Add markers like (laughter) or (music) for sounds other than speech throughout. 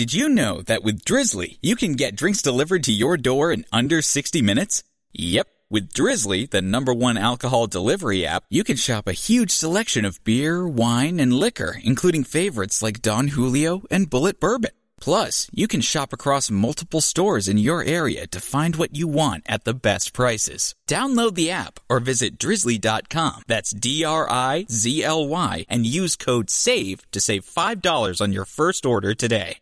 Did you know that with Drizly, you can get drinks delivered to your door in under 60 minutes? Yep. With Drizly, the number one alcohol delivery app, you can shop a huge selection of beer, wine, and liquor, including favorites like Don Julio and Bulleit Bourbon. Plus, you can shop across multiple stores in your area to find what you want at the best prices. Download the app or visit drizly.com. That's D R I Z L Y and use code SAVE to save $5 on your first order today.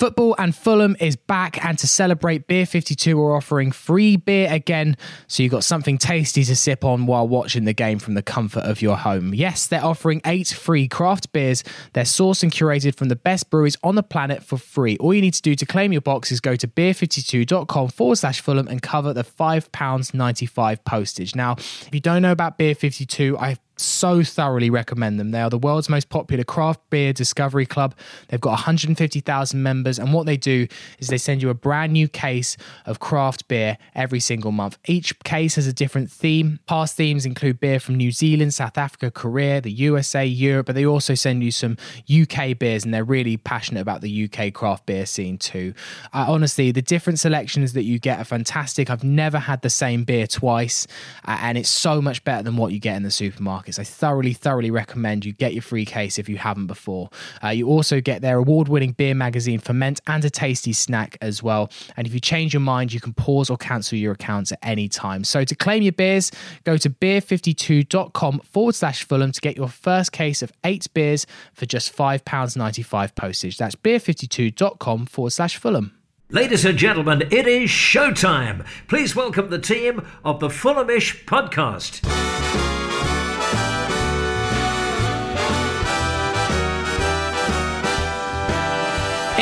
Football and Fulham is back, and to celebrate, Beer 52 are offering free beer again, so you've got something tasty to sip on while watching the game from the comfort of your home. Yes, they're offering eight free craft beers. They're sourced and curated from the best breweries on the planet for free. All you need to do to claim your box is go to beer52.com forward slash Fulham and cover the £5.95 postage. Now, if you don't know about Beer 52, I so thoroughly recommend them. They are the world's most popular craft beer discovery club. They've got 150,000 members, and what they do is they send you a brand new case of craft beer every single month. Each case has a different theme. Past themes include beer from New Zealand, South Africa, Korea, the USA, Europe, but they also send you some UK beers, and they're really passionate about the UK craft beer scene too. Uh, honestly, the different selections that you get are fantastic. I've never had the same beer twice, uh, and it's so much better than what you get in the supermarket. I thoroughly, thoroughly recommend you get your free case if you haven't before. Uh, you also get their award winning beer magazine Ferment and a tasty snack as well. And if you change your mind, you can pause or cancel your accounts at any time. So to claim your beers, go to beer52.com forward slash Fulham to get your first case of eight beers for just £5.95 postage. That's beer52.com forward slash Fulham. Ladies and gentlemen, it is showtime. Please welcome the team of the Fulhamish podcast.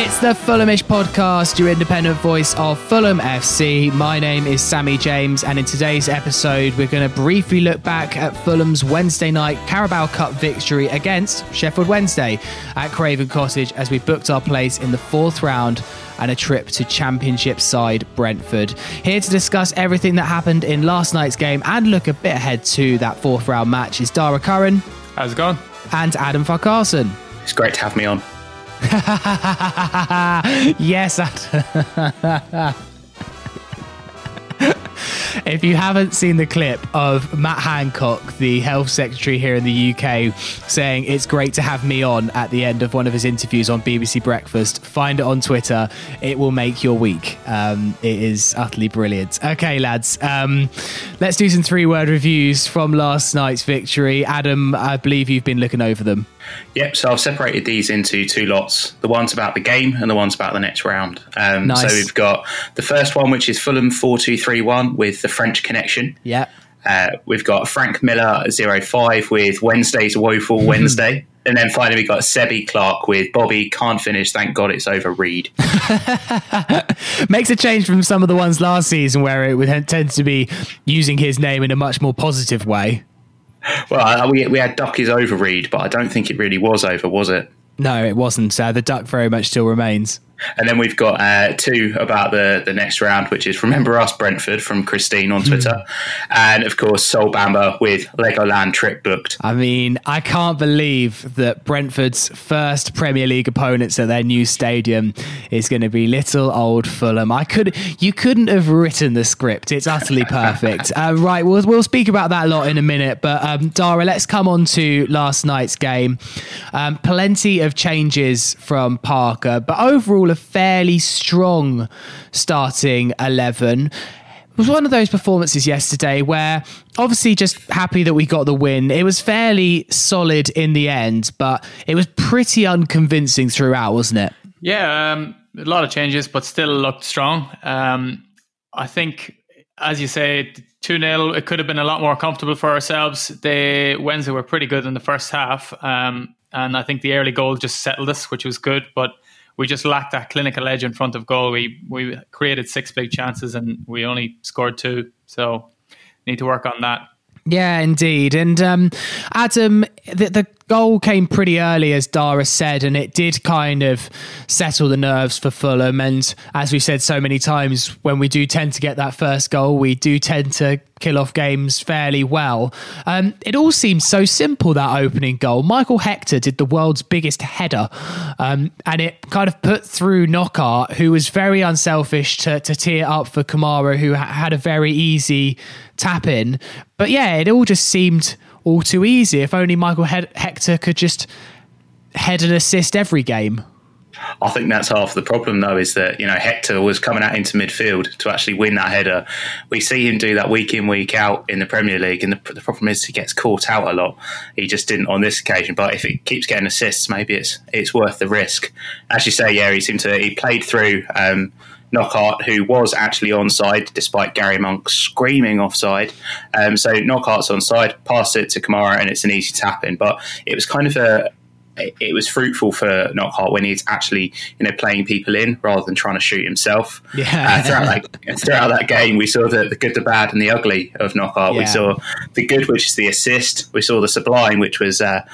It's the Fulhamish podcast, your independent voice of Fulham FC. My name is Sammy James, and in today's episode, we're going to briefly look back at Fulham's Wednesday night Carabao Cup victory against Sheffield Wednesday at Craven Cottage as we booked our place in the fourth round and a trip to Championship side Brentford. Here to discuss everything that happened in last night's game and look a bit ahead to that fourth round match is Dara Curran. How's it going? And Adam Farcarson. It's great to have me on. (laughs) yes. (laughs) if you haven't seen the clip of Matt Hancock, the health secretary here in the UK, saying it's great to have me on at the end of one of his interviews on BBC Breakfast, find it on Twitter. It will make your week. Um, it is utterly brilliant. Okay, lads, um, let's do some three word reviews from last night's victory. Adam, I believe you've been looking over them. Yep, so I've separated these into two lots. The one's about the game and the one's about the next round. Um, Nice. So we've got the first one, which is Fulham 4231 with the French connection. Yeah. Uh, we've got Frank Miller 05 with Wednesday's Woeful (laughs) Wednesday. And then finally, we've got Sebi Clark with Bobby Can't Finish, Thank God It's Over Read. (laughs) Makes a change from some of the ones last season where it would tend to be using his name in a much more positive way. Well, we, we had Duck is Over Read, but I don't think it really was over, was it? No, it wasn't. Uh, the duck very much still remains. And then we've got uh, two about the, the next round, which is Remember Us Brentford from Christine on Twitter. and of course, Soul Bamba with Legoland trip booked. I mean, I can't believe that Brentford's first Premier League opponents at their new stadium is going to be little old Fulham. I could, you couldn't have written the script. It's utterly perfect. (laughs) uh, right, we'll we'll speak about that a lot in a minute. But um, Dara, let's come on to last night's game. Um, plenty of changes from Parker, but overall a fairly strong starting eleven. It was one of those performances yesterday where obviously just happy that we got the win. It was fairly solid in the end, but it was pretty unconvincing throughout, wasn't it? Yeah, um, a lot of changes, but still looked strong. Um, I think, as you say, 2 0, it could have been a lot more comfortable for ourselves. They Wednesday were pretty good in the first half. Um, and I think the early goal just settled us, which was good. But we just lacked that clinical edge in front of goal. We we created six big chances and we only scored two. So need to work on that. Yeah, indeed. And um, Adam, the, the goal came pretty early, as Dara said, and it did kind of settle the nerves for Fulham. And as we said so many times, when we do tend to get that first goal, we do tend to kill off games fairly well. Um, it all seemed so simple that opening goal. Michael Hector did the world's biggest header, um, and it kind of put through Knockaert, who was very unselfish to, to it up for Kamara, who ha- had a very easy tap in. But yeah, it all just seemed all too easy. If only Michael he- Hector could just head and assist every game. I think that's half the problem, though, is that you know Hector was coming out into midfield to actually win that header. We see him do that week in, week out in the Premier League, and the, the, problem is he gets caught out a lot. He just didn't on this occasion. But if it keeps getting assists, maybe it's it's worth the risk. As you say, yeah, he seemed to he played through. Um, Knockaert, who was actually onside despite Gary Monk screaming offside. Um, so Knockaert's onside, passed it to Kamara, and it's an easy tap in. But it was kind of a it was fruitful for Knockaert when he's actually you know playing people in rather than trying to shoot himself. Yeah. Uh, throughout, that, throughout that game, we saw the, the good, the bad, and the ugly of Knockaert. Yeah. We saw the good, which is the assist. We saw the sublime, which was uh,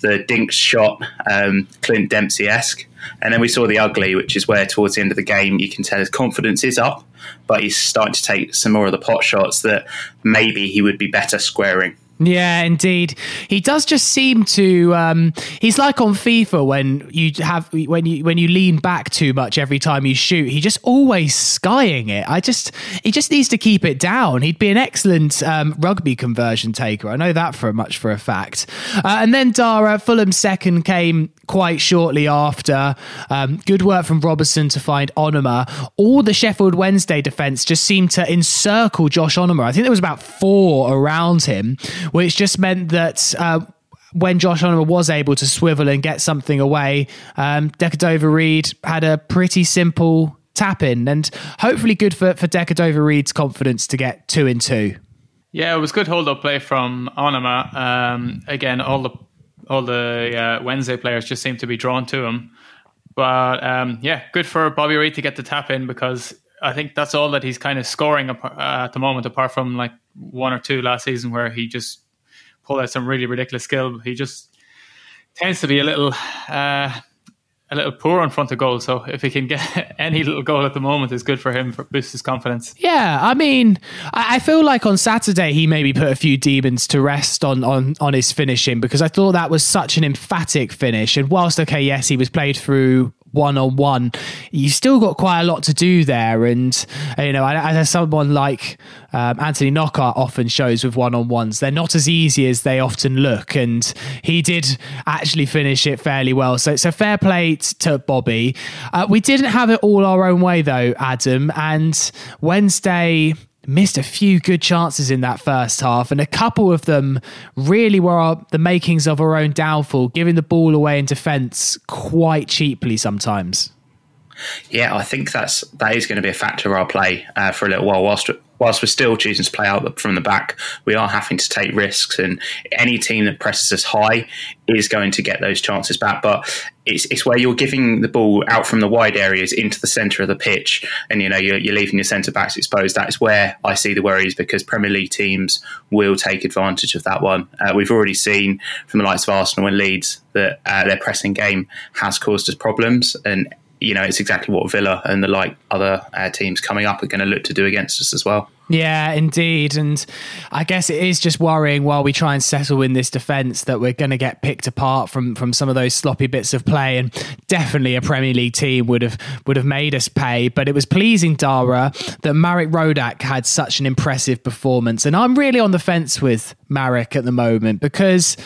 the dink shot, um, Clint Dempsey esque. And then we saw the ugly, which is where towards the end of the game you can tell his confidence is up, but he's starting to take some more of the pot shots that maybe he would be better squaring. Yeah, indeed. He does just seem to. Um, he's like on FIFA when you have when you when you lean back too much every time you shoot. He just always skying it. I just he just needs to keep it down. He'd be an excellent um, rugby conversion taker. I know that for much for a fact. Uh, and then Dara Fulham's second came quite shortly after. Um, good work from Robertson to find Onomah. All the Sheffield Wednesday defence just seemed to encircle Josh Onomah. I think there was about four around him which just meant that. Uh, when Josh Onomah was able to swivel and get something away, um, Decordova-Reid had a pretty simple tap in, and hopefully good for for Decordova-Reid's confidence to get two in two. Yeah, it was good hold up play from Onomah. Um, again, all the all the uh, Wednesday players just seem to be drawn to him. But um, yeah, good for Bobby Reid to get the tap in because I think that's all that he's kind of scoring uh, at the moment, apart from like one or two last season where he just pulled out some really ridiculous skill. He just tends to be a little uh, a little poor in front of goal. So if he can get (laughs) any little goal at the moment, is good for him for boost his confidence. Yeah, I mean, I feel like on Saturday he maybe put a few demons to rest on on on his finishing because I thought that was such an emphatic finish. And whilst okay, yes, he was played through one on one, you still got quite a lot to do there. And you know, as someone like um, Anthony Knockaert often shows with one on ones, they're not as easy as they often look. And he did actually finish it fairly well. So it's a fair play to Bobby. Uh, we didn't have it all our own way though, Adam. And Wednesday missed a few good chances in that first half, and a couple of them really were the makings of our own downfall, giving the ball away in defence quite cheaply sometimes. Yeah, I think that's that is going to be a factor of our play uh, for a little while. Whilst whilst we're still choosing to play out from the back, we are having to take risks, and any team that presses us high is going to get those chances back. But it's, it's where you're giving the ball out from the wide areas into the centre of the pitch, and you know you're, you're leaving your centre backs exposed. That is where I see the worries because Premier League teams will take advantage of that one. Uh, we've already seen from the likes of Arsenal and Leeds that uh, their pressing game has caused us problems, and you know, it's exactly what Villa and the like other uh, teams coming up are going to look to do against us as well. Yeah, indeed. And I guess it is just worrying while we try and settle in this defence that we're going to get picked apart from from some of those sloppy bits of play. And definitely a Premier League team would have would have made us pay. But it was pleasing, Dara, that Marek Rodak had such an impressive performance. And I'm really on the fence with Marek at the moment because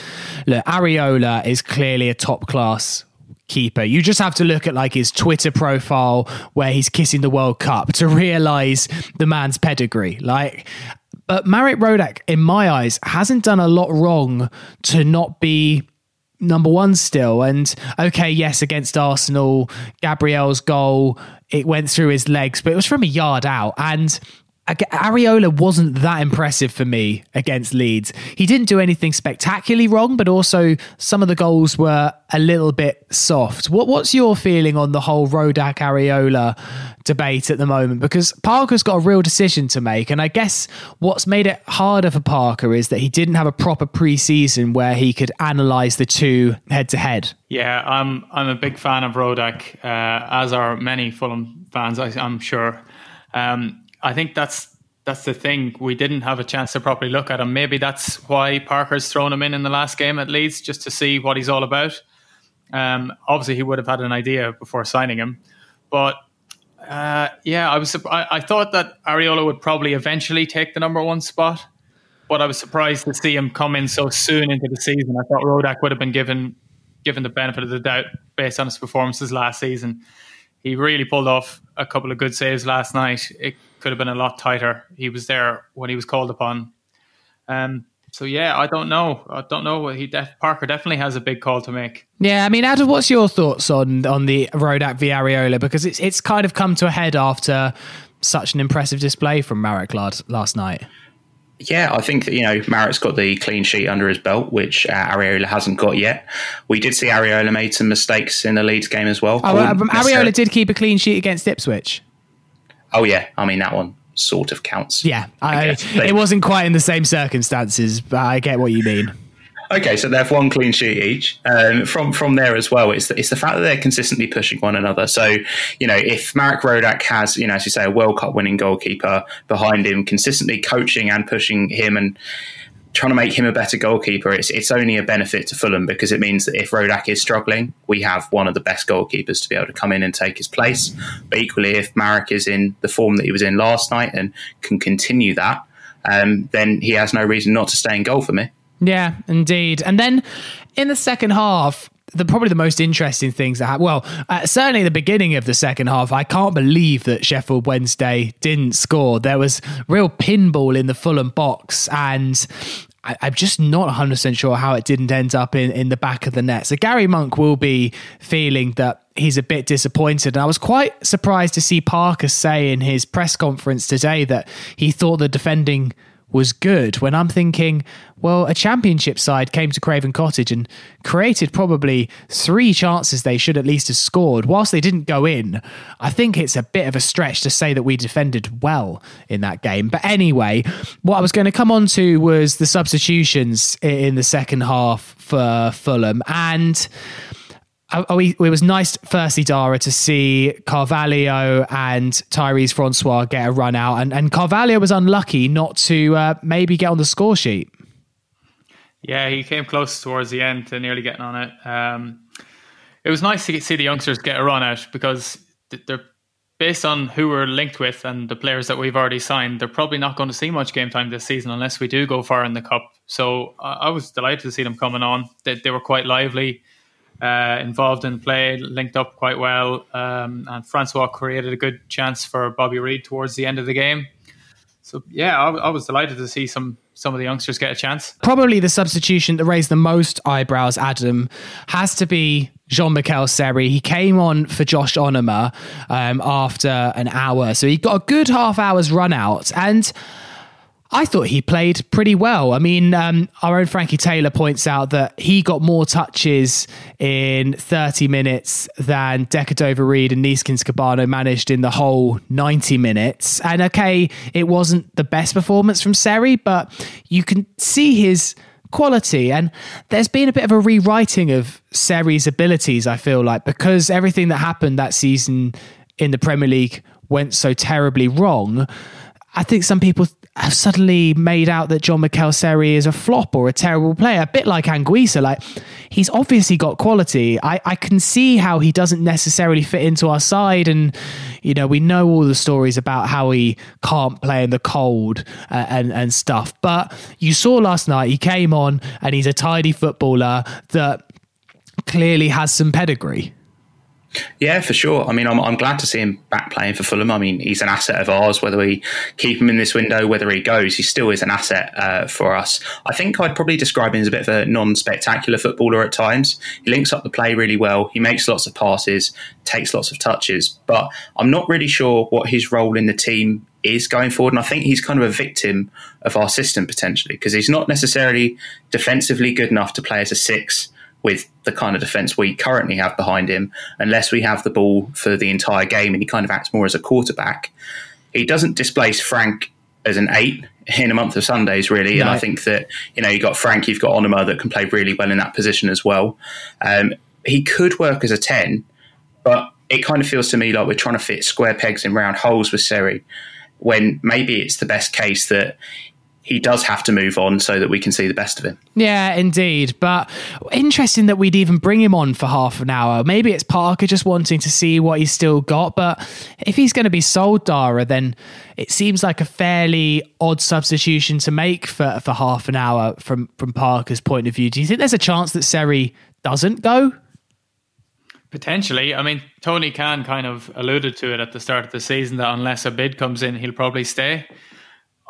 look, Areola is clearly a top class keeper. You just have to look at like his Twitter profile where he's kissing the World Cup to (laughs) realize the man's pedigree. Like, but Marek Rodak, in my eyes, hasn't done a lot wrong to not be number one still. And okay, yes, against Arsenal, Gabriel's goal, it went through his legs, but it was from a yard out. And Areola wasn't that impressive for me against Leeds. He didn't do anything spectacularly wrong, but also some of the goals were a little bit soft. What, what's your feeling on the whole Rodak Areola debate at the moment? Because Parker's got a real decision to make, and I guess what's made it harder for Parker is that he didn't have a proper preseason where he could analyse the two head to head. Yeah, I'm I'm a big fan of Rodak, uh, as are many Fulham fans, I, am sure. Um, I think that's that's the thing. We didn't have a chance to properly look at him. Maybe that's why Parker's thrown him in in the last game at Leeds, just to see what he's all about. Um, obviously, he would have had an idea before signing him, but uh, yeah, I was. I, I thought that Areola would probably eventually take the number one spot, but I was surprised to see him come in so soon into the season. I thought Rodak would have been given given the benefit of the doubt based on his performances last season. He really pulled off a couple of good saves last night. It could have been a lot tighter. He was there when he was called upon. Um, so yeah, I don't know. I don't know. He def- Parker definitely has a big call to make. Yeah, I mean, Adam, what's your thoughts on on the Rodak v Areola? Because it's it's kind of come to a head after such an impressive display from Marek last, last night. Yeah, I think that, you know Marek's got the clean sheet under his belt, which uh, Areola hasn't got yet. We did see Areola made some mistakes in the Leeds game as well. Oh, um, Areola did keep a clean sheet against Ipswich. Oh yeah, I mean that one sort of counts. Yeah, I, I it wasn't quite in the same circumstances, but I get what you mean. Okay, so they have one clean sheet each. Um, from from there as well, it's the, it's the fact that they're consistently pushing one another. So you know, if Marek Rodak has you know, as you say, a World Cup winning goalkeeper behind him, consistently coaching and pushing him and trying to make him a better goalkeeper, it's it's only a benefit to Fulham because it means that if Rodak is struggling, we have one of the best goalkeepers to be able to come in and take his place. But equally, if Marek is in the form that he was in last night and can continue that, um, then he has no reason not to stay in goal for me. Yeah, indeed. And then in the second half, the probably the most interesting things that happened. Well, uh, certainly the beginning of the second half, I can't believe that Sheffield Wednesday didn't score. There was real pinball in the Fulham box, and I, am just not 100 percent sure how it didn't end up in in the back of the net. So Gary Monk will be feeling that he's a bit disappointed. And I was quite surprised to see Parker say in his press conference today that he thought the defending was good when I'm thinking, well, a championship side came to Craven Cottage and created probably three chances they should at least have scored. Whilst they didn't go in, I think it's a bit of a stretch to say that we defended well in that game. But anyway, what I was going to come on to was the substitutions in the second half for Fulham. And Oh, it was nice, firstly, Dara, to see Carvalho and Tyrese Francois get a run out. And, and Carvalho was unlucky not to uh, maybe get on the score sheet. Yeah, he came close towards the end to nearly getting on it. Um, it was nice to see the youngsters get a run out because they're based on who we're linked with and the players that we've already signed. They're probably not going to see much game time this season unless we do go far in the cup. So I was delighted to see them coming on. They, they were quite lively uh, involved in play, linked up quite well, um, and Francois created a good chance for Bobby Reid towards the end of the game. So yeah, I, I, was delighted to see some some of the youngsters get a chance. Probably the substitution that raised the most eyebrows, Adam, has to be Jean Michel Seri. He came on for Josh Onomah um, after an hour, so he got a good half hour's run out and. I thought he played pretty well. I mean, um, our own Frankie Taylor points out that he got more touches in 30 minutes than Decordova-Reid and Neeskens Kebano managed in the whole 90 minutes. And okay, it wasn't the best performance from Seri, but you can see his quality. And there's been a bit of a rewriting of Seri's abilities, I feel like, because everything that happened that season in the Premier League went so terribly wrong. I think some people have suddenly made out that Jean Michel is a flop or a terrible player, a bit like Anguissa. Like he's obviously got quality. I, I can see how he doesn't necessarily fit into our side, and you know we know all the stories about how he can't play in the cold uh, and and stuff. But you saw last night he came on and he's a tidy footballer that clearly has some pedigree. Yeah, for sure. I mean, I'm, I'm glad to see him back playing for Fulham. I mean, he's an asset of ours. Whether we keep him in this window, whether he goes, he still is an asset uh, for us. I think I'd probably describe him as a bit of a non-spectacular footballer at times. He links up the play really well. He makes lots of passes, takes lots of touches, but I'm not really sure what his role in the team is going forward. And I think he's kind of a victim of our system potentially because he's not necessarily defensively good enough to play as a six with the kind of defence we currently have behind him, unless we have the ball for the entire game and he kind of acts more as a quarterback. He doesn't displace Frank as an eight in a month of Sundays, really. No. And I think that, you know, you've got Frank, you've got Onomah that can play really well in that position as well. Um, he could work as a 10, but it kind of feels to me like we're trying to fit square pegs in round holes with Seri when maybe it's the best case that he does have to move on so that we can see the best of him. Yeah, indeed. But interesting that we'd even bring him on for half an hour. Maybe it's Parker just wanting to see what he's still got. But if he's going to be sold Dara, then it seems like a fairly odd substitution to make for, for half an hour from, from Parker's point of view. Do you think there's a chance that Seri doesn't go? Potentially. I mean, Tony Khan kind of alluded to it at the start of the season that unless a bid comes in, he'll probably stay.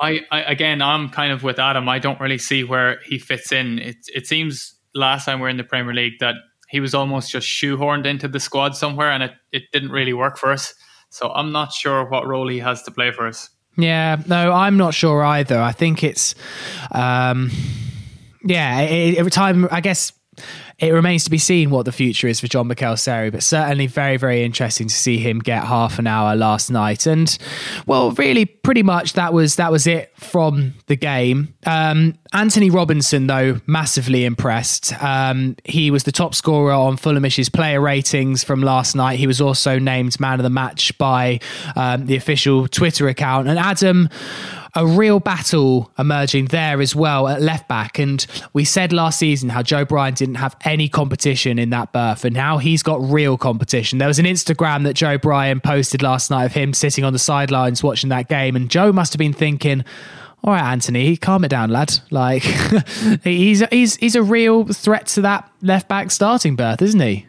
I, I, again, I'm kind of with Adam. I don't really see where he fits in. It it seems last time we are in the Premier League that he was almost just shoehorned into the squad somewhere, and it, it didn't really work for us. So I'm not sure what role he has to play for us. Yeah, no, I'm not sure either. I think it's, um, yeah, every time I guess it remains to be seen what the future is for Jean Michel but certainly very, very interesting to see him get half an hour last night. And well, really, pretty much that was that was it from the game. Um, Antonee Robinson, though, massively impressed. Um, he was the top scorer on Fulhamish's player ratings from last night. He was also named man of the match by um, the official Twitter account. And Adam a real battle emerging there as well at left back. And we said last season how Joe Bryan didn't have any competition in that berth, and now he's got real competition. There was an Instagram that Joe Bryan posted last night of him sitting on the sidelines watching that game, and Joe must have been thinking, all right, Anthony, calm it down, lad. (laughs) Like (laughs) he's he's he's a real threat to that left back starting berth, isn't he?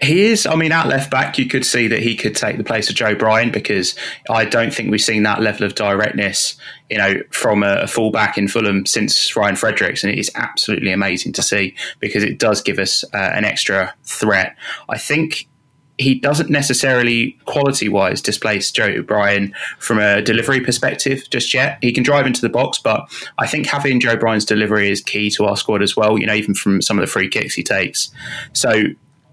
He is. I mean, at left back, you could see that he could take the place of Joe Bryan because I don't think we've seen that level of directness, you know, from a, a fullback in Fulham since Ryan Fredericks, and it is absolutely amazing to see because it does give us uh, an extra threat. I think he doesn't necessarily quality wise displace Joe Bryan from a delivery perspective just yet. He can drive into the box, but I think having Joe Bryan's delivery is key to our squad as well, you know, even from some of the free kicks he takes. So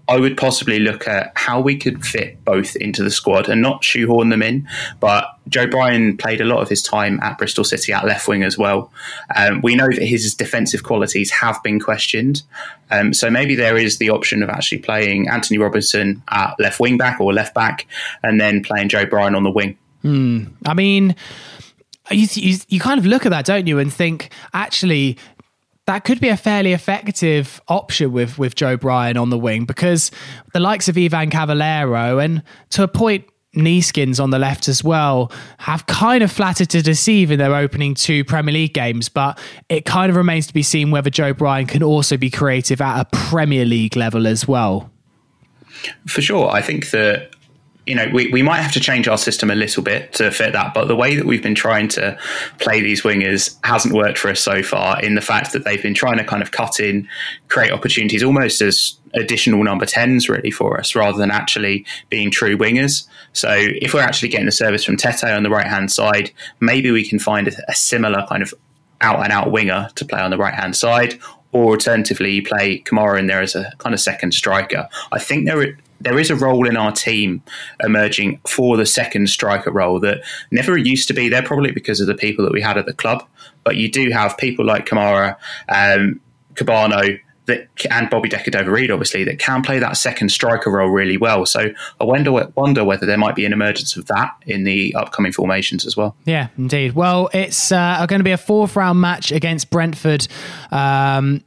I would possibly look at how we could fit both into the squad and not shoehorn them in. But Joe Bryan played a lot of his time at Bristol City at left wing as well. Um, we know that his defensive qualities have been questioned. Um, so maybe there is the option of actually playing Antonee Robinson at left wing back or left back and then playing Joe Bryan on the wing. Hmm. I mean, you, you, you kind of look at that, don't you, and think actually that could be a fairly effective option with with Joe Bryan on the wing because the likes of Ivan Cavaleiro and to a point Neeskens on the left as well have kind of flattered to deceive in their opening two Premier League games, but it kind of remains to be seen whether Joe Bryan can also be creative at a Premier League level as well. For sure. I think that you know, we, we might have to change our system a little bit to fit that. But the way that we've been trying to play these wingers hasn't worked for us so far in the fact that they've been trying to kind of cut in, create opportunities almost as additional number 10s really for us rather than actually being true wingers. So if we're actually getting the service from Tete on the right hand side, maybe we can find a, a similar kind of out and out winger to play on the right hand side or alternatively you play Kamara in there as a kind of second striker. I think there there is a role in our team emerging for the second striker role that never used to be there, probably because of the people that we had at the club. But you do have people like Kamara, um, Kebano, that and Bobby Decordova-Reid, obviously, that can play that second striker role really well. So I wonder wonder whether there might be an emergence of that in the upcoming formations as well. Yeah, indeed. Well, it's uh, going to be a fourth round match against Brentford. Um,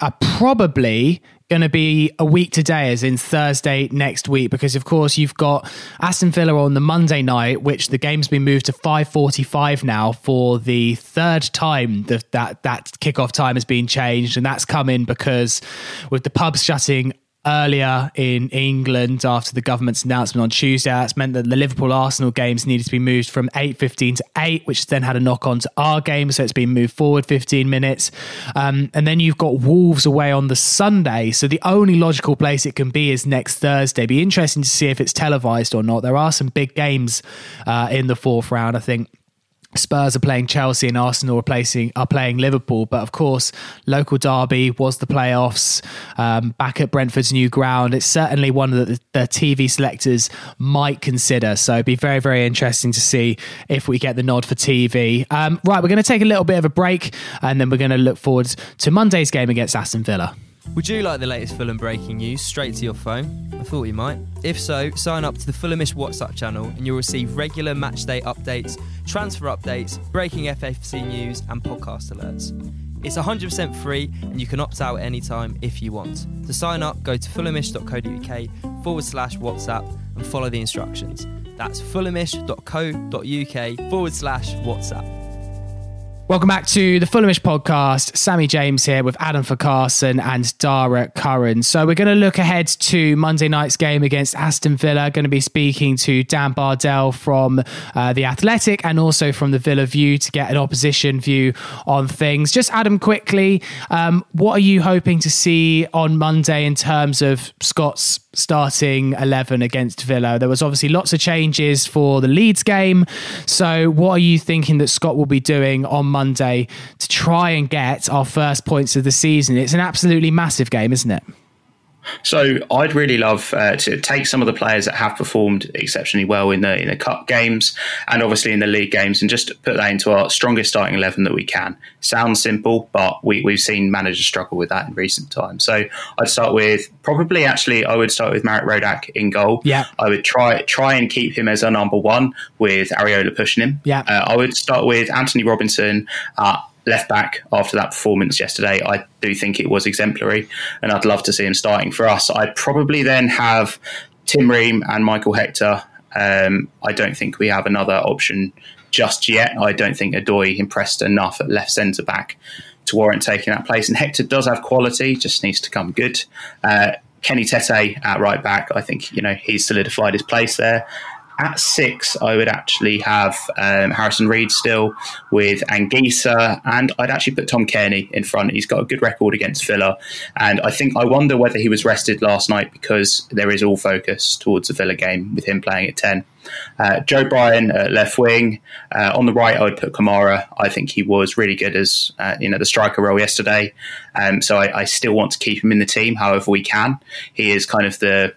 uh, probably going to be a week today, as in Thursday next week, because of course you've got Aston Villa on the Monday night, which the game's been moved to 5:45 now for the third time. That that that kickoff time has been changed, and that's come in because with the pubs shutting earlier in England after the government's announcement on Tuesday. That's meant that the Liverpool Arsenal games needed to be moved from 8.15 to 8, which then had a knock on to our game. So it's been moved forward 15 minutes. Um, and then you've got Wolves away on the Sunday. So the only logical place it can be is next Thursday. Be interesting to see if it's televised or not. There are some big games uh, in the fourth round, I think. Spurs are playing Chelsea and Arsenal are, are playing Liverpool. But of course, local derby was the playoffs um, back at Brentford's new ground. It's certainly one that the, the TV selectors might consider. So it'd be very, very interesting to see if we get the nod for TV. Um, right, we're going to take a little bit of a break and then we're going to look forward to Monday's game against Aston Villa. Would you like the latest Fulham breaking news straight to your phone? I thought you might. If so, sign up to the Fulhamish WhatsApp channel and you'll receive regular matchday updates, transfer updates, breaking FFC news, and podcast alerts. It's 100% free and you can opt out at any time if you want. To sign up, go to fulhamish.co.uk forward slash WhatsApp and follow the instructions. That's fulhamish.co.uk forward slash WhatsApp. Welcome back to the Fulhamish podcast. Sammy James here with Adam Farcarson and Dara Curran. So we're going to look ahead to Monday night's game against Aston Villa. Going to be speaking to Dan Bardell from uh, the Athletic and also from the Villa View to get an opposition view on things. Just Adam, quickly, um, what are you hoping to see on Monday in terms of Scott's starting 11 against Villa? There was obviously lots of changes for the Leeds game. So what are you thinking that Scott will be doing on Monday to try and get our first points of the season. It's an absolutely massive game, isn't it? So I'd really love uh, to take some of the players that have performed exceptionally well in the in the cup games and obviously in the league games and just put that into our strongest starting eleven that we can. Sounds simple, but we, we've seen managers struggle with that in recent times. So I'd start with probably actually I would start with Marek Rodak in goal. Yeah, I would try try and keep him as a number one with Areola pushing him. Yeah, uh, I would start with Antonee Robinson. Uh, left back after that performance yesterday. I do think it was exemplary, and I'd love to see him starting for us. I'd probably then have Tim Ream and Michael Hector. Um, I don't think we have another option just yet. I don't think Odoi impressed enough at left centre back to warrant taking that place. And Hector does have quality, just needs to come good. Uh, Kenny Tete at right back, I think you know he's solidified his place there. At six, I would actually have um, Harrison Reed still with Anguissa, and I'd actually put Tom Cairney in front. He's got a good record against Villa, and I think I wonder whether he was rested last night because there is all focus towards the Villa game with him playing at 10. Uh, Joe Bryan at left wing. Uh, on the right, I would put Kamara. I think he was really good as uh, you know the striker role yesterday. Um, so I, I, still want to keep him in the team, however we can. He is kind of the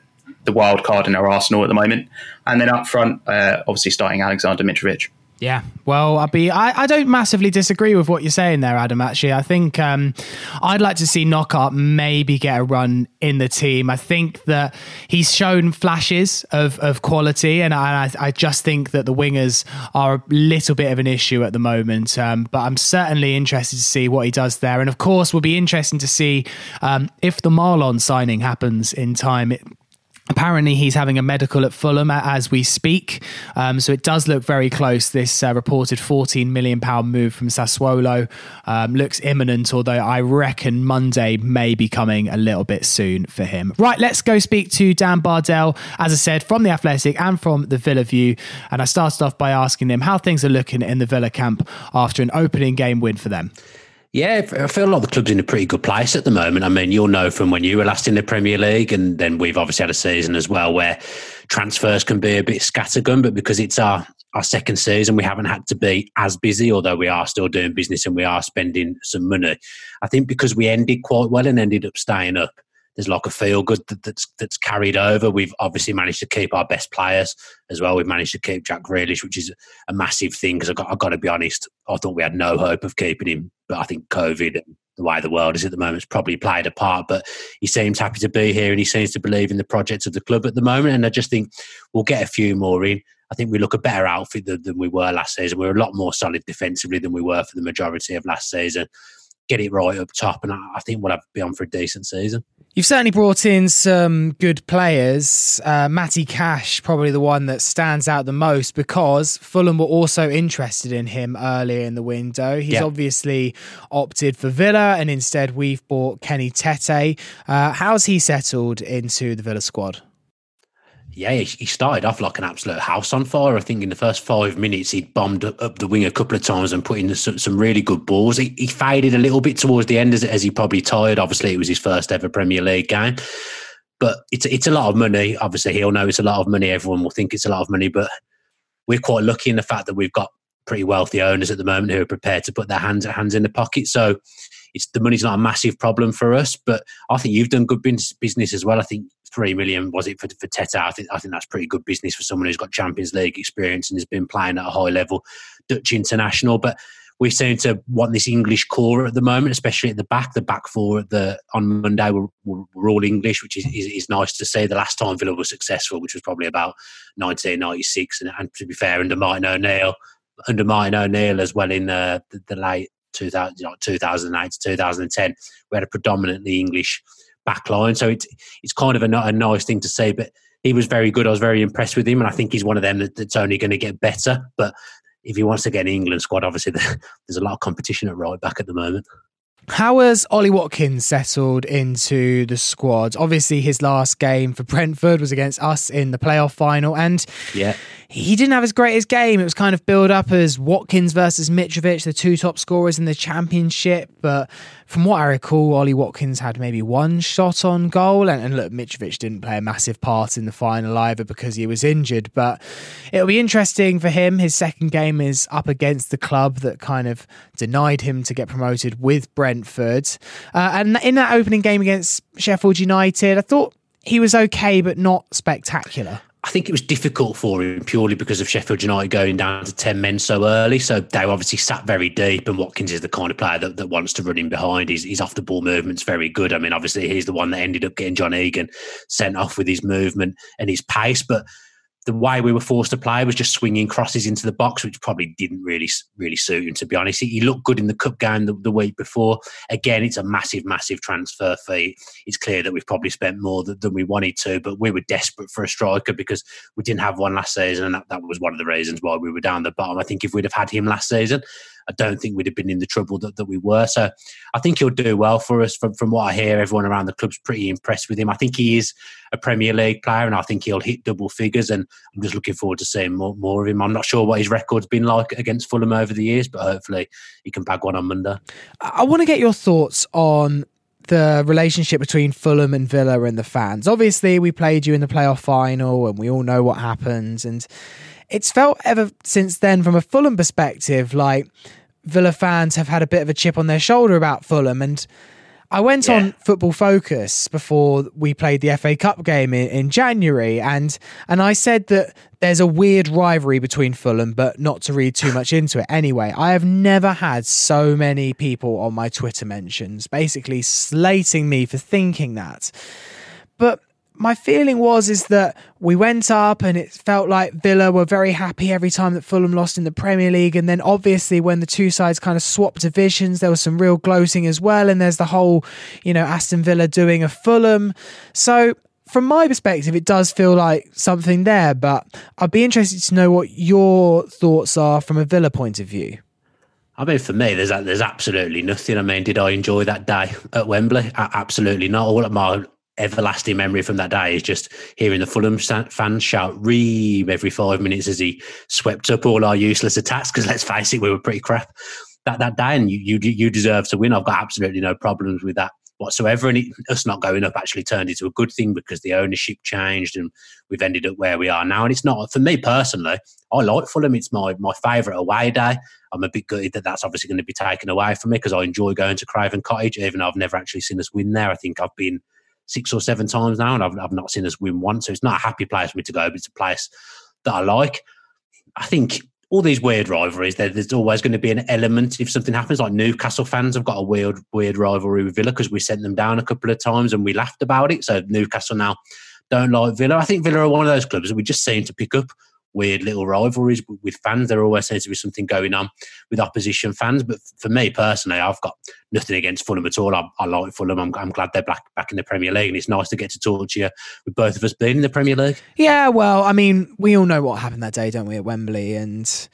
the wild card in our arsenal at the moment. And then up front, uh, obviously starting Alexander Mitrovic. Yeah, well, I'll be. I, I don't massively disagree with what you're saying there, Adam. Actually, I think um, I'd like to see Knockaert maybe get a run in the team. I think that he's shown flashes of, of quality, and I, I just think that the wingers are a little bit of an issue at the moment. Um, but I'm certainly interested to see what he does there, and of course, will be interesting to see um, if the Marlon signing happens in time. It, Apparently, he's having a medical at Fulham as we speak. Um, so it does look very close. This uh, reported £14 million move from Sassuolo um, looks imminent, although I reckon Monday may be coming a little bit soon for him. Right, let's go speak to Dan Bardell, as I said, from the Athletic and from the Villa View. And I started off by asking him how things are looking in the Villa camp after an opening game win for them. Yeah, I feel like the club's in a pretty good place at the moment. I mean, you'll know from when you were last in the Premier League, and then we've obviously had a season as well where transfers can be a bit scattergun, but because it's our our second season, we haven't had to be as busy, although we are still doing business and we are spending some money. I think because we ended quite well and ended up staying up, there's like a feel good that, that's that's carried over. We've obviously managed to keep our best players as well. We've managed to keep Jack Grealish, which is a massive thing because I've got, I've got to be honest. I thought we had no hope of keeping him, but I think COVID and the way the world is at the moment has probably played a part. But he seems happy to be here and he seems to believe in the projects of the club at the moment. And I just think we'll get a few more in. I think we look a better outfit than, than we were last season. We're a lot more solid defensively than we were for the majority of last season. Get it right up top, and I, I think we'll have be on for a decent season. You've certainly brought in some good players. Uh, Matty Cash, probably the one that stands out the most because Fulham were also interested in him earlier in the window. He's obviously opted for Villa, and instead we've bought Kenny Tete. Uh, how's he settled into the Villa squad? Yeah, he started off like an absolute house on fire. I think in the first five minutes, he'd bombed up the wing a couple of times and put in some, really good balls. He, faded a little bit towards the end as, as he probably tired. Obviously, it was his first ever Premier League game. But it's, it's a lot of money. Obviously, he'll know it's a lot of money. Everyone will think it's a lot of money. But we're quite lucky in the fact that we've got pretty wealthy owners at the moment who are prepared to put their hands hands in the pocket. So it's the money's not a massive problem for us. But I think you've done good business as well. I think three million was it for, for Tete? I think I think that's pretty good business for someone who's got Champions League experience and has been playing at a high level, Dutch international. But we seem to want this English core at the moment, especially at the back. The back four at the on Monday were, were, all English, which is, is, is, nice to see. The last time Villa was successful, which was probably about 1996, and, and to be fair, under Martin O'Neill, under Martin O'Neill as well in the, the late 2000, you know, 2008 to 2010, we had a predominantly English back line. So it's it's kind of a, a nice thing to say. But he was very good. I was very impressed with him, and I think he's one of them that, that's only going to get better. But if he wants to get an England squad, obviously (laughs) there's a lot of competition at right back at the moment. How has Ollie Watkins settled into the squad? Obviously, his last game for Brentford was against us in the playoff final, and yeah, he didn't have as greatest game. It was kind of built up as Watkins versus Mitrovic, the two top scorers in the championship. But from what I recall, Ollie Watkins had maybe one shot on goal. And, and look, Mitrovic didn't play a massive part in the final either because he was injured. But it'll be interesting for him. His second game is up against the club that kind of denied him to get promoted with Brentford. Uh, and in that opening game against Sheffield United, I thought he was okay, but not spectacular. I think it was difficult for him purely because of Sheffield United going down to 10 men so early. So they obviously sat very deep, and Watkins is the kind of player that, that wants to run in behind. He's off the ball movement's very good. I mean, obviously, he's the one that ended up getting John Egan sent off with his movement and his pace. But the way we were forced to play was just swinging crosses into the box, which probably didn't really really suit him. To be honest, he, looked good in the cup game the, the, week before. Again, it's a massive, massive transfer fee. It's clear that we've probably spent more than, than we wanted to, but we were desperate for a striker because we didn't have one last season, and that, that was one of the reasons why we were down the bottom. I think if we'd have had him last season, I don't think we'd have been in the trouble that, that we were. So I think he'll do well for us. From, from what I hear, everyone around the club's pretty impressed with him. I think he is a Premier League player and I think he'll hit double figures. And I'm just looking forward to seeing more, more of him. I'm not sure what his record's been like against Fulham over the years, but hopefully he can bag one on Monday. I want to get your thoughts on the relationship between Fulham and Villa and the fans. Obviously, we played you in the playoff final and we all know what happened. And it's felt ever since then, from a Fulham perspective, like Villa fans have had a bit of a chip on their shoulder about Fulham. And I went yeah. on Football Focus before we played the FA Cup game in, in January, and and I said that there's a weird rivalry between Fulham, but not to read too much into it. Anyway, I have never had so many people on my Twitter mentions basically slating me for thinking that. But my feeling was is that we went up and it felt like Villa were very happy every time that Fulham lost in the Premier League and then obviously when the two sides kind of swapped divisions there was some real gloating as well and there's the whole you know Aston Villa doing a Fulham so from my perspective it does feel like something there but I'd be interested to know what your thoughts are from a Villa point of view I mean, for me, there's there's absolutely nothing. I mean, did I enjoy that day at Wembley? Absolutely not. All of my everlasting memory from that day is just hearing the Fulham fans shout "Ream" every five minutes as he swept up all our useless attacks. Because let's face it, we were pretty crap that that day, and you you you deserve to win. I've got absolutely no problems with that whatsoever. And it, us not going up actually turned into a good thing because the ownership changed and we've ended up where we are now. And it's not for me personally. I like Fulham. It's my my favourite away day. I'm a bit gutted that that's obviously going to be taken away from me because I enjoy going to Craven Cottage, even though I've never actually seen us win there. I think I've been six or seven times now, and I've, I've not seen us win once. So it's not a happy place for me to go, but it's a place that I like. I think all these weird rivalries, there, there's always going to be an element if something happens. Like Newcastle fans have got a weird, weird rivalry with Villa because we sent them down a couple of times and we laughed about it. So Newcastle now don't like Villa. I think Villa are one of those clubs that we just seem to pick up weird little rivalries with fans. There always seems to be something going on with opposition fans. But for me personally, I've got nothing against Fulham at all. I, I like Fulham. I'm, I'm, glad they're back back in the Premier League, and it's nice to get to talk to you with both of us being in the Premier League. Yeah, well, I mean, we all know what happened that day, don't we, at Wembley, and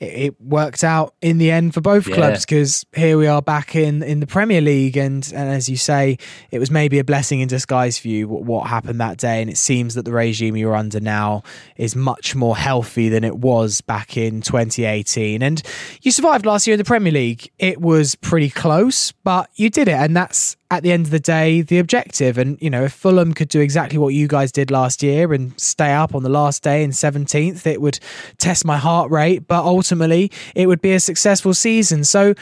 it, it worked out in the end for both yeah. clubs because here we are back in, in the Premier League. And, and as you say, it was maybe a blessing in disguise for you what, what happened that day. And it seems that the regime you're under now is much more healthy than it was back in 2018. And you survived last year in the Premier League. It was pretty close, but you did it. And that's at the end of the day the objective. And, you know, if Fulham could do exactly what you guys did last year and stay up on the last day in 17th, it would test my heart rate. But ultimately, it would be a successful season. So,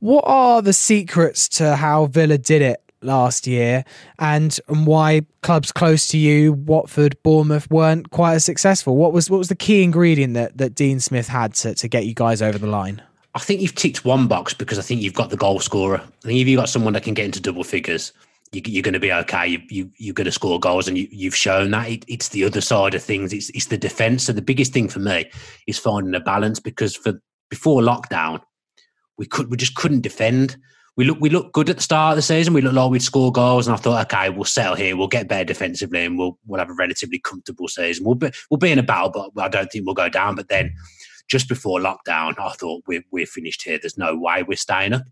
what are the secrets to how Villa did it last year and, and why clubs close to you, Watford, Bournemouth, weren't quite as successful? What was what was the key ingredient that, that Dean Smith had to, to get you guys over the line? I think you've ticked one box because I think you've got the goal scorer. I think if you've got someone that can get into double figures, you, are going to be okay. You, you, you're going to score goals, and you, have shown that. It, it's the other side of things. It's, it's the defense. So the biggest thing for me is finding a balance because for before lockdown, we could we just couldn't defend. We look we looked good at the start of the season. We looked like we'd score goals, and I thought, okay, we'll settle here. We'll get better defensively, and we'll we'll have a relatively comfortable season. We'll be we'll be in a battle, but I don't think we'll go down. But then just before lockdown, I thought we're, we're finished here. There's no way we're staying up.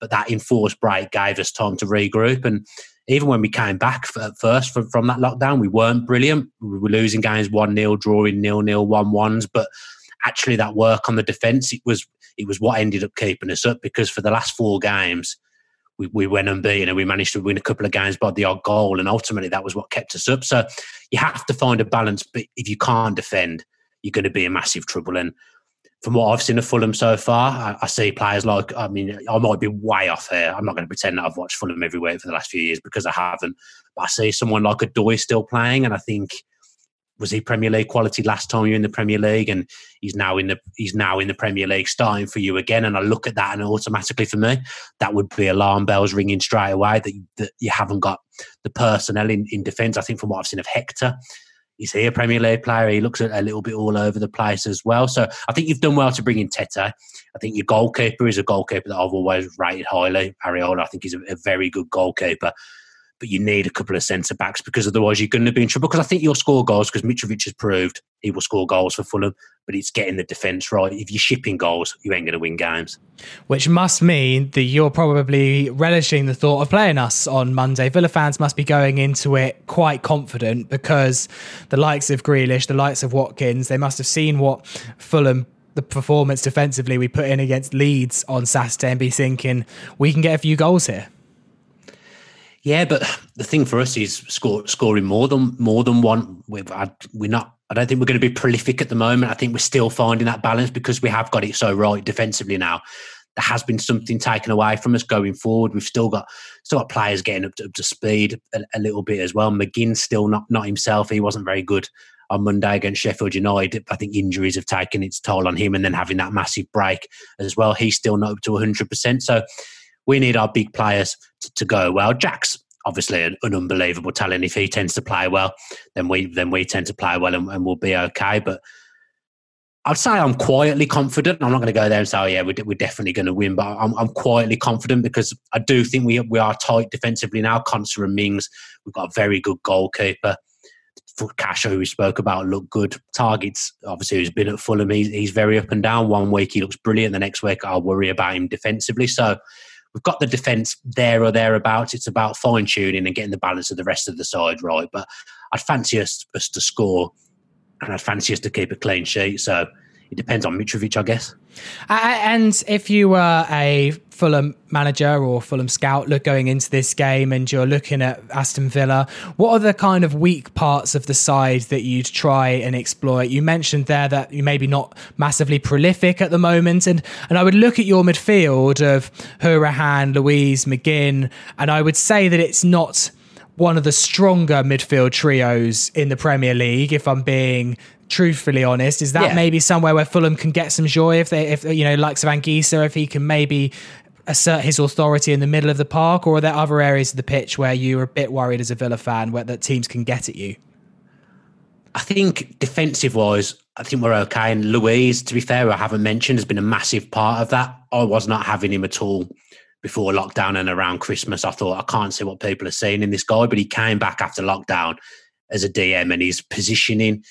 But that enforced break gave us time to regroup. And even when we came back at first from, from that lockdown, we weren't brilliant. We were losing games 1 0, drawing nil nil, 1 1s. But actually, that work on the defence, it was it was what ended up keeping us up because for the last four games, we, we went unbeaten and we managed to win a couple of games by the odd goal. And ultimately, that was what kept us up. So you have to find a balance. But if you can't defend, you're going to be in massive trouble. And from what I've seen of Fulham so far, I, I, see players like, I mean, I might be way off here. I'm not going to pretend that I've watched Fulham every week for the last few years because I haven't. But I see someone like Odoi still playing, and I think was he Premier League quality last time you're in the Premier League, and he's now in the he's now in the Premier League starting for you again. And I look at that, and automatically for me, that would be alarm bells ringing straight away that, that you haven't got the personnel in, in defence. I think from what I've seen of Hector, is he a Premier League player? He looks a little bit all over the place as well. So I think you've done well to bring in Tete. I think your goalkeeper is a goalkeeper that I've always rated highly. Areola, I think he's a, a very good goalkeeper. But you need a couple of centre backs because otherwise you're going to be in trouble. Because I think you'll score goals because Mitrovic has proved he will score goals for Fulham, but it's getting the defence right. If you're shipping goals, you ain't going to win games. Which must mean that you're probably relishing the thought of playing us on Monday. Villa fans must be going into it quite confident because the likes of Grealish, the likes of Watkins, they must have seen what Fulham the performance defensively we put in against Leeds on Saturday and be thinking we can get a few goals here. Yeah, but the thing for us is score, scoring more than more than one. We've had, we're not. I don't think we're going to be prolific at the moment. I think we're still finding that balance because we have got it so right defensively now. There has been something taken away from us going forward. We've still got still got players getting up to, up to speed a, a, little bit as well. McGinn's still not not himself. He wasn't very good on Monday against Sheffield United. I think injuries have taken its toll on him, and then having that massive break as well. He's still not up to 100. percent So we need our big players to, to go well. Jack's obviously an, an, unbelievable talent. If he tends to play well, then we then we tend to play well and, and we'll be okay. But I'd say I'm quietly confident. I'm not going to go there and say, "Oh yeah, we're, we're definitely going to win," but I'm, I'm, quietly confident because I do think we we are tight defensively now. Konsa and Mings, we've got a very good goalkeeper. For Casher, who we spoke about, look good. Targett's, obviously, who's been at Fulham, he's, he's very up and down. One week he looks brilliant, the next week I'll worry about him defensively. So we've got the defence there or thereabouts. It's about fine tuning and getting the balance of the rest of the side right. But I'd fancy us, us to score and I'd fancy us to keep a clean sheet. So it depends on Mitrovic, I guess. And if you were a Fulham manager or Fulham scout look going into this game and you're looking at Aston Villa, what are the kind of weak parts of the side that you'd try and exploit? You mentioned there that you maybe not massively prolific at the moment, and and I would look at your midfield of Hourihane, Luiz, McGinn, and I would say that it's not one of the stronger midfield trios in the Premier League, if I'm being truthfully honest. Is that yeah. maybe somewhere where Fulham can get some joy if they, if you know, like Anguissa, if he can maybe assert his authority in the middle of the park, or are there other areas of the pitch where you're a bit worried as a Villa fan where that teams can get at you? I think defensive wise, I think we're okay. And Luiz, to be fair, I haven't mentioned, has been a massive part of that. I was not having him at all before lockdown and around Christmas. I thought I can't see what people are seeing in this guy, but he came back after lockdown as a DM and he's positioning.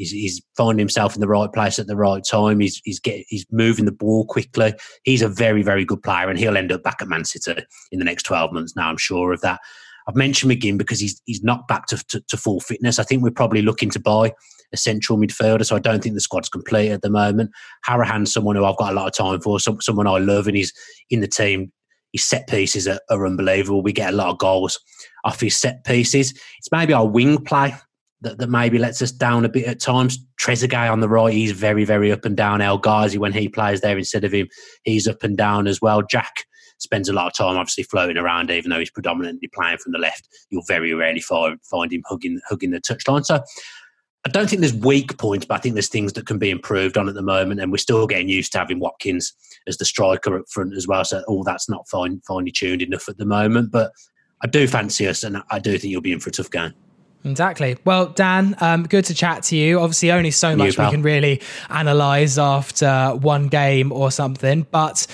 He's, he's finding himself in the right place at the right time. He's he's get, he's moving the ball quickly. He's a very very good player, and he'll end up back at Man City in the next twelve months. Now I'm sure of that. I've mentioned McGinn because he's he's not back to, to, to full fitness. I think we're probably looking to buy a central midfielder, so I don't think the squad's complete at the moment. Hourihane's someone who I've got a lot of time for, some, someone I love, and he's in the team. His set pieces are, are unbelievable. We get a lot of goals off his set pieces. It's maybe our wing play that, that maybe lets us down a bit at times. Trezeguet on the right, he's very, very up and down. El Ghazi, when he plays there instead of him, he's up and down as well. Jack spends a lot of time obviously floating around, even though he's predominantly playing from the left. You'll very rarely find, find him hugging hugging the touchline. So I don't think there's weak points, but I think there's things that can be improved on at the moment, and we're still getting used to having Watkins as the striker up front as well. So all that's not fine, finely tuned enough at the moment, but I do fancy us, and I do think you'll be in for a tough game. Exactly. Well, Dan, um, good to chat to you. Obviously, only so much we can really analyze after one game or something, but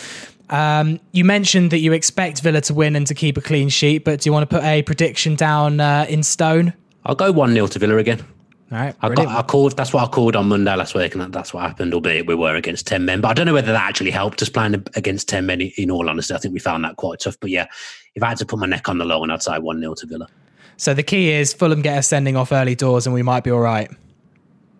um, you mentioned that you expect Villa to win and to keep a clean sheet, but do you want to put a prediction down uh, in stone? I'll go 1 0 to Villa again. All right. I, got, I, called. That's what I called on Monday last week, and that, that's what happened. Albeit we were against ten men, but I don't know whether that actually helped us playing against ten men. In all honesty, I think we found that quite tough. But yeah, if I had to put my neck on the line, I'd say one 0 to Villa. So the key is Fulham get us sending off early doors, and we might be all right.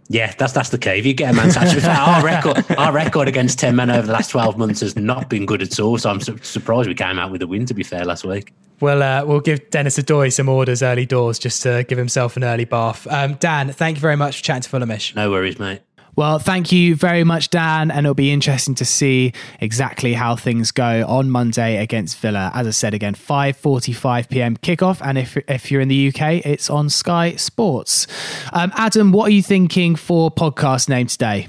Yeah, that's that's the key. If you get a man touch, our record our record against ten men over the last twelve months has not been good at all. So I'm su- surprised we came out with a win. To be fair, last week. We'll uh, we'll give Denis Odoi some orders early doors just to give himself an early bath. Um, Dan, thank you very much for chatting to Fulhamish. No worries, mate. Well, thank you very much, Dan, and it'll be interesting to see exactly how things go on Monday against Villa. As I said again, 5:45 p.m. kickoff, and if if you're in the UK, it's on Sky Sports. Um, Adam, what are you thinking for podcast name today?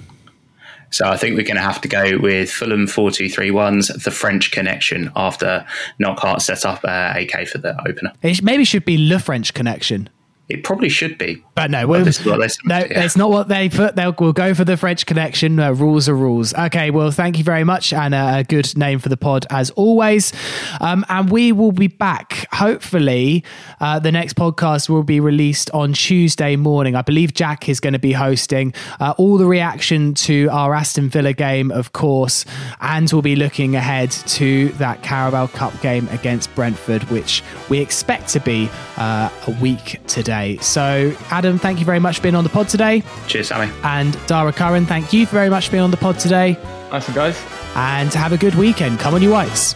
So I think we're going to have to go with Fulham 4231's The French Connection after Knockaert set up uh, AK for the opener. It maybe should be Le French Connection. It probably should be. But no, we'll, this is what they no, it's not what they put. They'll we'll go for the French connection. Uh, rules are rules. Okay, well, thank you very much, and uh, a good name for the pod as always. Um, and we will be back. Hopefully, uh, the next podcast will be released on Tuesday morning. I believe Jack is going to be hosting uh, all the reaction to our Aston Villa game, of course, and we'll be looking ahead to that Carabao Cup game against Brentford, which we expect to be uh, a week today. So, Adam, thank you very much for being on the pod today. Cheers, Sammy. And Dara Curran, thank you very much for being on the pod today. Nice one, guys. And have a good weekend. Come on, you whites.